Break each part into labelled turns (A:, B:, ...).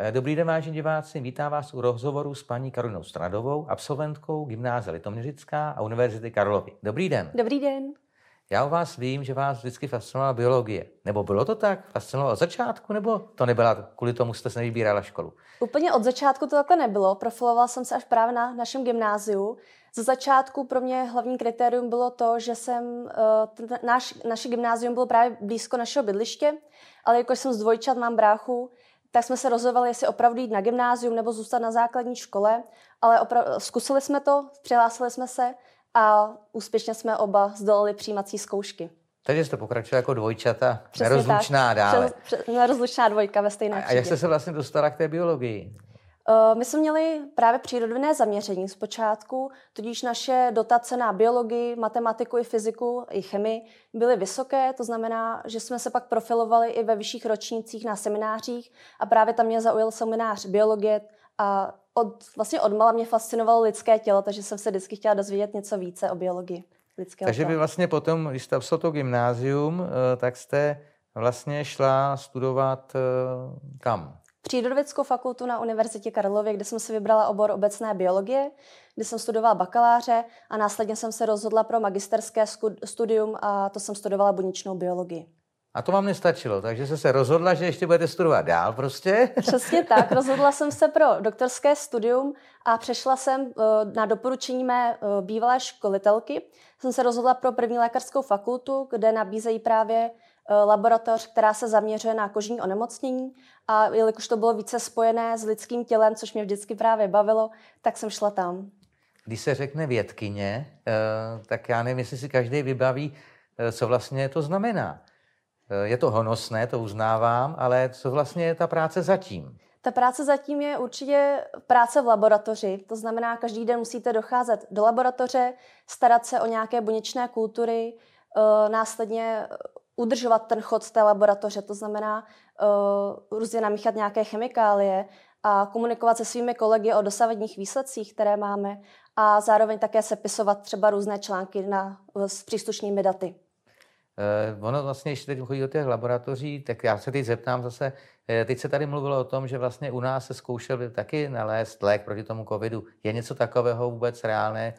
A: Eh, dobrý den, vážení diváci. Vítám vás u rozhovoru s paní Karolinou Stradovou, absolventkou Gymnázia Litoměřická a Univerzity Karlovy. Dobrý den.
B: Dobrý den.
A: Já u vás vím, že vás vždycky fascinovala biologie. Nebo bylo to tak? Fascinovalo od začátku? Nebo to nebyla, kvůli tomu jste se nevybírala školu?
B: Úplně od začátku to takhle nebylo. Profilovala jsem se až právě na našem gymnáziu. Ze začátku pro mě hlavní kritérium bylo to, že jsem, eh, náš, naše gymnázium bylo právě blízko našeho bydliště, ale jakož jsem z dvojčat, mám bráchu, tak jsme se rozhodovali, jestli opravdu jít na gymnázium nebo zůstat na základní škole, ale opra- zkusili jsme to, přihlásili jsme se a úspěšně jsme oba zdolali přijímací zkoušky.
A: Takže jste pokračovala jako dvojčata, Přesně nerozlučná tak. dále.
B: Přes, nerozlučná dvojka ve stejné
A: A jak jste se vlastně dostala k té biologii?
B: Eh, my jsme měli právě přírodovinné zaměření zpočátku, tudíž naše dotace na biologii, matematiku i fyziku i chemii byly vysoké, to znamená, že jsme se pak profilovali i ve vyšších ročnících na seminářích a právě tam mě zaujal seminář biologie a od, vlastně odmala mě fascinovalo lidské tělo, takže jsem se vždycky chtěla dozvědět něco více o biologii lidského
A: Takže těla. vy vlastně potom, když jste absolvoval to gymnázium, eh, tak jste vlastně šla studovat eh, kam?
B: Přírodovědskou fakultu na Univerzitě Karlově, kde jsem si vybrala obor obecné biologie, kde jsem studovala bakaláře a následně jsem se rozhodla pro magisterské studium a to jsem studovala buněčnou biologii.
A: A to vám nestačilo, takže jste se rozhodla, že ještě budete studovat dál prostě?
B: Přesně tak, rozhodla jsem se pro doktorské studium a přešla jsem eh, na doporučení mé eh, bývalé školitelky. Jsem se rozhodla pro první lékařskou fakultu, kde nabízejí právě laboratoř, která se zaměřuje na kožní onemocnění a jelikož to bylo více spojené s lidským tělem, což mě vždycky právě bavilo, tak jsem šla tam.
A: Když se řekne vědkyně, tak já nevím, jestli si každý vybaví, co vlastně to znamená. Je to honosné, to uznávám, ale co vlastně je ta práce zatím?
B: Ta práce zatím je určitě práce v laboratoři. To znamená, každý den musíte docházet do laboratoře, starat se o nějaké buněčné kultury, eh, následně udržovat ten chod té laboratoře. To znamená uh, různě namíchat nějaké chemikálie a komunikovat se svými kolegy o dosavadních výsledcích, které máme a zároveň také sepisovat třeba různé články na, s příslušnými daty.
A: Uh, ono vlastně, když teď chodí do těch laboratoří, tak já se teď zeptám zase, eh, teď se tady mluvilo o tom, že vlastně u nás se zkoušel taky nalézt lék proti tomu covidu. Je něco takového vůbec reálné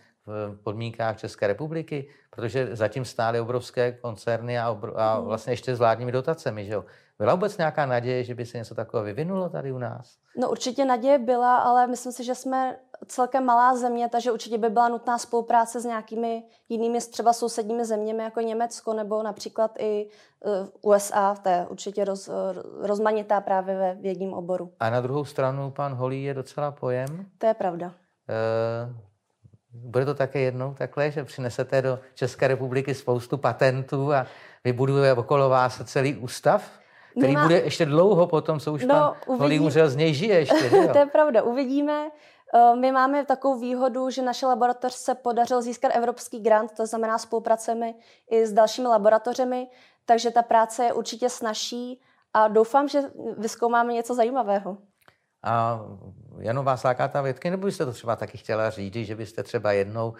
A: podmínkách České republiky? Protože zatím stály obrovské koncerny a, obro, a hmm. vlastně ještě s vládními dotacemi, že jo? Byla vůbec nějaká naděje, že by se něco takového vyvinulo tady u nás?
B: No určitě naděje byla, ale myslím si, že jsme celkem malá země, takže určitě by byla nutná spolupráce s nějakými jinými třeba sousedními zeměmi, jako Německo nebo například i eh, USA. To je určitě roz, rozmanitá právě ve vědním oboru.
A: A na druhou stranu pan Holý je docela pojem?
B: To je pravda. E,
A: bude to také jednou takhle, že přinesete do České republiky spoustu patentů a vybuduje okolo vás celý ústav? který Nemá... bude ještě dlouho potom, co už no, pan uvidí... Holý umřel, z něj žije ještě.
B: to je pravda, uvidíme. Eh, my máme takovou výhodu, že naše laboratoř se podařilo získat evropský grant, to znamená spolupracujeme i s dalšími laboratořemi, takže ta práce je určitě snažší a doufám, že vyskoumáme něco zajímavého.
A: A jenom vás láká ta vědky, nebo byste to třeba taky chtěla říct, že byste třeba jednou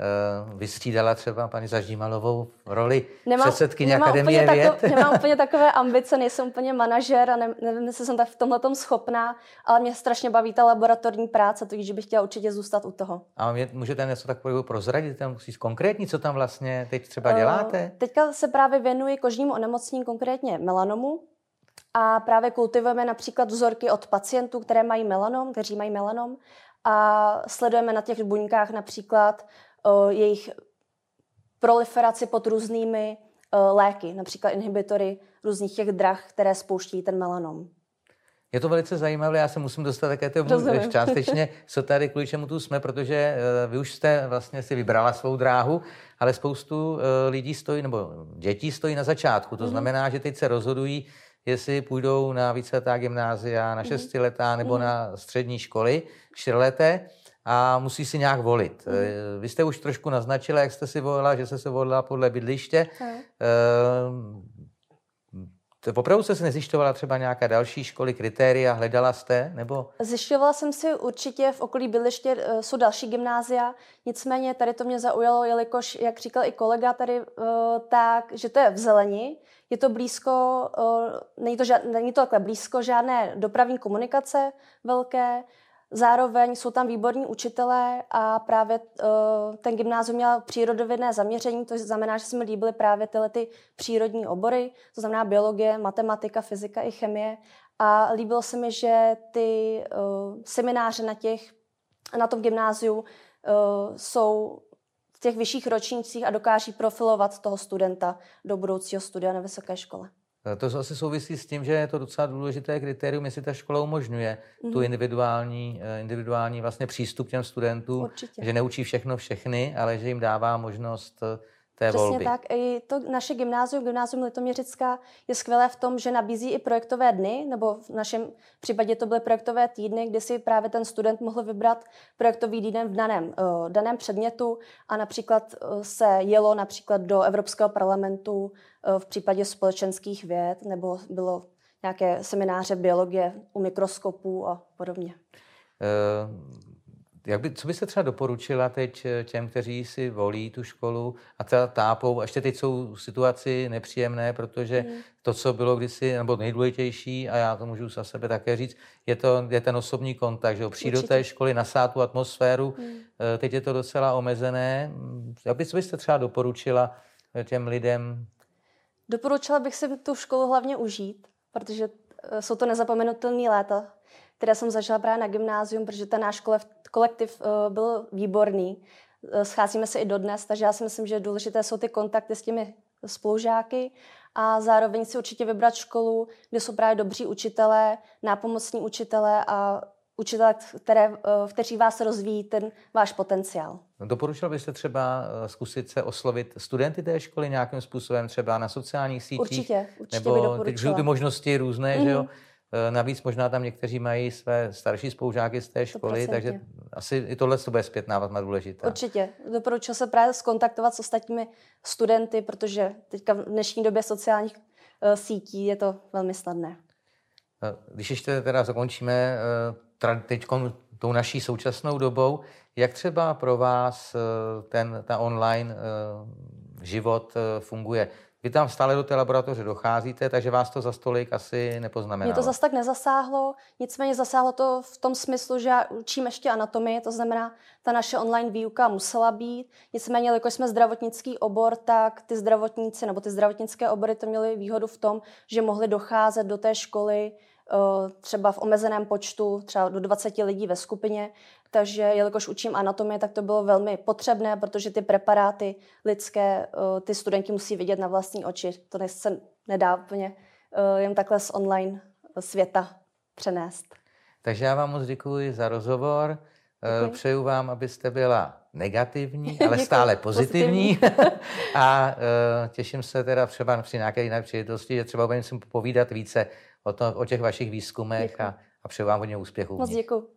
A: Eh, vystřídala třeba paní Zažímalovou v roli nemám, předsedkyně nemám Akademie
B: úplně
A: věd?
B: Tako, nemám úplně takové ambice, nejsem úplně manažer a ne, nevím, jestli jsem tak v tomhle schopná, ale mě strašně baví ta laboratorní práce, takže bych chtěla určitě zůstat u toho.
A: A mě, můžete něco takového prozradit, tam musí konkrétní, co tam vlastně teď třeba eh, děláte?
B: Uh, teďka se právě věnuji kožnímu onemocnění, konkrétně melanomu, a právě kultivujeme například vzorky od pacientů, které mají melanom, kteří mají melanom a sledujeme na těch buňkách například jejich proliferaci pod různými léky, například inhibitory různých těch drah, které spouští ten melanom.
A: Je to velice zajímavé, já se musím dostat také to částečně, co tady kvůli čemu tu jsme, protože e, vy už jste vlastně si vybrala svou dráhu, ale spoustu e, lidí stojí, nebo dětí stojí na začátku. To mm-hmm. znamená, že teď se rozhodují, jestli půjdou na víceletá gymnázia, na mhm. šestiletá nebo mm-hmm. na střední školy, čtyřleté a musí si nějak volit. Mm. Vy jste už trošku naznačila, jak jste si volila, že jste se volila podle bydliště. Mm. Opravdu jste se nezjišťovala třeba nějaká další školy, kritéria, hledala jste? Nebo...
B: Zjišťovala jsem si určitě v okolí bydliště eh, jsou další gymnázia, nicméně tady to mě zaujalo, jelikož, jak říkal i kolega tady, eh, tak, že to je v zelení, je to blízko, eh, není to, není to takhle blízko žádné dopravní komunikace velké, Zároveň jsou tam výborní učitelé a právě uh, ten gymnázium měl přírodovědné zaměření, to znamená, že se mi líbily právě tyhle ty přírodní obory, to znamená biologie, matematika, fyzika i chemie. A líbilo se mi, že ty uh, semináře na, těch, na tom gymnáziu uh, jsou v těch vyšších ročnících a dokáží profilovat toho studenta do budoucího studia na vysoké škole.
A: Eh, to zase souvisí s tím, že je to docela důležité kritérium, jestli ta škola umožňuje mm-hmm. tu individuální, eh, individuální vlastně přístup k těm studentům, Určitě. že neučí všechno všechny, ale že jim dává možnost eh, té
B: Přesně
A: volby.
B: tak. I to naše gymnázium, gymnázium Litoměřická, je skvělé v tom, že nabízí i projektové dny, nebo v našem případě to byly projektové týdny, kdy si právě ten student mohl vybrat projektový týden v daném, uh, daném předmětu a například uh, se jelo například do Evropského parlamentu uh, v případě společenských věd, nebo bylo nějaké semináře biologie u mikroskopů a podobně. Uh
A: jak by, co byste třeba doporučila teď eh, těm, kteří si volí tu školu a třeba tápou, a ještě teď jsou situaci nepříjemné, protože mm. to, co bylo kdysi, nebo nejdůležitější, a já to můžu za sebe také říct, je, to, je ten osobní kontakt, že přijít do té školy, nasát tu atmosféru, mm. teď je to docela omezené. Jak by, co byste třeba doporučila eh, těm lidem?
B: Doporučila bych si tu školu hlavně užít, protože jsou to nezapomenutelné léta, které jsem zažila právě na gymnázium, protože ten náš kolektiv uh, byl výborný. Uh, scházíme se i dodnes, takže já si myslím, že důležité jsou ty kontakty s těmi spolužáky a zároveň si určitě vybrat školu, kde jsou právě dobří učitelé, nápomocní učitelé a učitelé, které, eh, kteří vás rozvíjí ten váš potenciál.
A: No, doporučil byste třeba zkusit se oslovit studenty té školy nějakým způsobem, třeba na sociálních sítích?
B: Určitě, určitě
A: nebo ty, ty možnosti různé, mm-hmm. že jo? Eh, navíc možná tam někteří mají své starší spolužáky z té školy, 100%. takže asi i tohle to bude zpětná vazba důležitá.
B: Určitě. Doporučuji se právě skontaktovat s ostatními studenty, protože teďka v dnešní době sociálních uh, sítí je to velmi snadné.
A: Eh, když ještě teda zakončíme teď tou naší současnou dobou, jak třeba pro vás ten, ta online život funguje? Vy tam stále do té laboratoře docházíte, takže vás to za stolik asi nepoznamenalo.
B: Mě to zase tak nezasáhlo, nicméně zasáhlo to v tom smyslu, že já učím ještě anatomii, to znamená, ta naše online výuka musela být. Nicméně, jako jsme zdravotnický obor, tak ty zdravotníci nebo ty zdravotnické obory to měly výhodu v tom, že mohli docházet do té školy třeba v omezeném počtu, třeba do 20 lidí ve skupině. Takže jelikož učím anatomii, tak to bylo velmi potřebné, protože ty preparáty lidské eh, ty studenti musí vidět na vlastní oči. To se nedá úplně eh, jen takhle z online světa přenést.
A: Takže já vám moc děkuji za rozhovor. Děkuji. Přeju vám, abyste byla negativní, ale stále pozitivní. pozitivní. a těším se teda třeba při nějaké jiné příležitosti, že třeba budeme si povídat více o, to, o těch vašich výzkumech a, a přeju vám hodně úspěchů.
B: Moc děkuji.